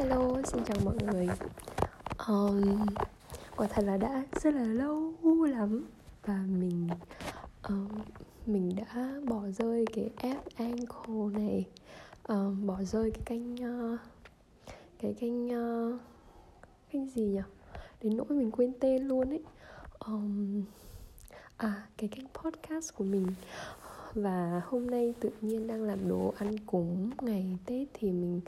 Hello, xin chào mọi người. Um, Quả thật là đã rất là lâu lắm Và mình um, Mình đã bỏ rơi cái app Anchor này. Um, Bỏ rơi cái kênh uh, Cái kênh uh, Kênh gì nhỉ? Đến nỗi mình quên tên luôn ấy. Um, À, cái kênh podcast của mình và hôm nay tự nhiên đang làm đồ ăn cúng ngày tết thì mình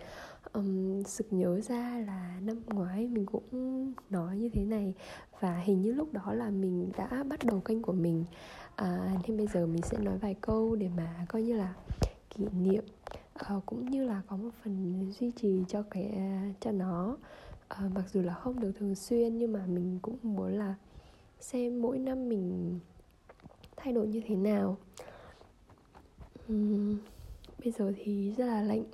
um, sực nhớ ra là năm ngoái mình cũng nói như thế này. Và hình như lúc đó là mình đã bắt đầu kênh của mình. À, nên bây giờ mình sẽ nói vài câu để mà coi như là kỷ niệm uh, cũng như là có một phần duy trì cho cái à, cho nó. Uh, mặc dù là không được thường xuyên nhưng mà mình cũng muốn là xem mỗi năm mình thay đổi như thế nào uhm, bây giờ thì rất là lạnh.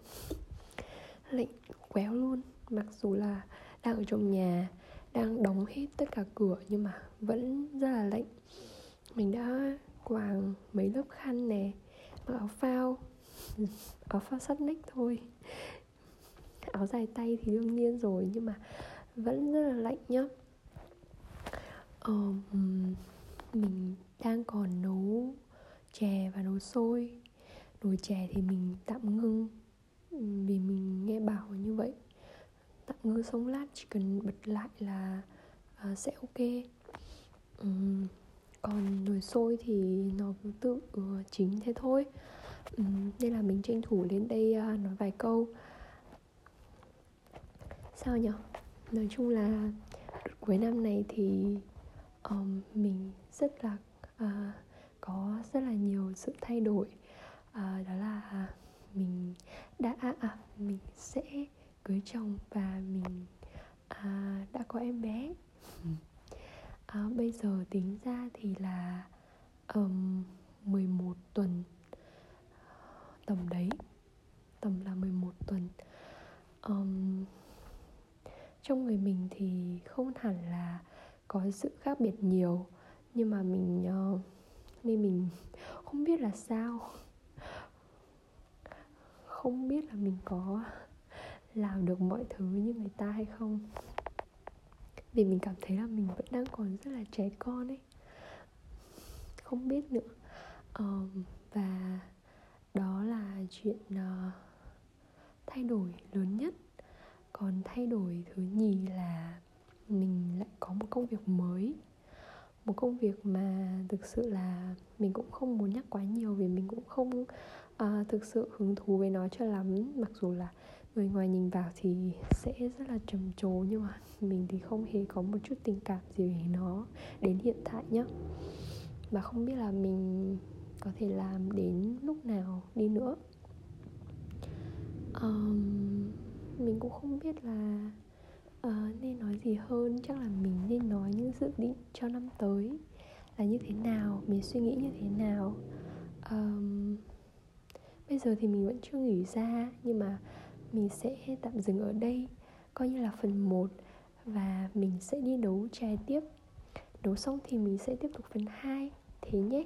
Lạnh quéo luôn. Mặc dù là đang ở trong nhà đang đóng hết tất cả cửa nhưng mà vẫn rất là lạnh. Mình đã quàng mấy lớp khăn nè mặc áo phao. Áo phao sắt nách thôi. Áo dài tay thì đương nhiên rồi nhưng mà vẫn rất là lạnh nhá. Um, mình đang còn nấu chè và nấu sôi nồi chè thì mình tạm ngưng vì mình nghe bảo như vậy. Tạm ngưng xong lát chỉ cần bật lại là uh, sẽ ok. Um, còn nồi sôi thì nó cứ tự uh, chính thế thôi. Um, nên là mình tranh thủ lên đây uh, nói vài câu. Sao nhở? Nói chung là cuối năm này thì um, mình rất là uh, có rất là nhiều sự thay đổi uh, đó là mình đã à, à, mình sẽ cưới chồng và mình à, đã có em bé. À, bây giờ tính ra thì là um, 11 tuần tầm đấy tầm là 11 tuần. Um, trong người mình thì không hẳn là có sự khác biệt nhiều nhưng mà mình uh, nên mình không biết là sao không biết là mình có làm được mọi thứ như người ta hay không. Vì mình cảm thấy là mình vẫn đang còn rất là trẻ con ấy. Không biết nữa. Um, và đó là chuyện uh, thay đổi lớn nhất. Còn thay đổi thứ nhì là mình lại có một công việc mới một công việc mà thực sự là mình cũng không muốn nhắc quá nhiều vì mình cũng không uh, thực sự hứng thú với nó cho lắm. Mặc dù là người ngoài nhìn vào thì sẽ rất là trầm trồ nhưng mà mình thì không hề có một chút tình cảm gì với nó đến hiện tại nhá. Và không biết là mình có thể làm đến lúc nào đi nữa. Um, mình cũng không biết là à, nên nói gì hơn? Chắc là mình nên nói những dự định cho năm tới. Là như thế nào? Mình suy nghĩ như thế nào? Um, bây giờ thì mình vẫn chưa nghỉ ra nhưng mà mình sẽ tạm dừng ở đây. Coi như là phần 1 và mình sẽ đi đấu chè tiếp. Đấu xong thì mình sẽ tiếp tục phần 2 thế nhé.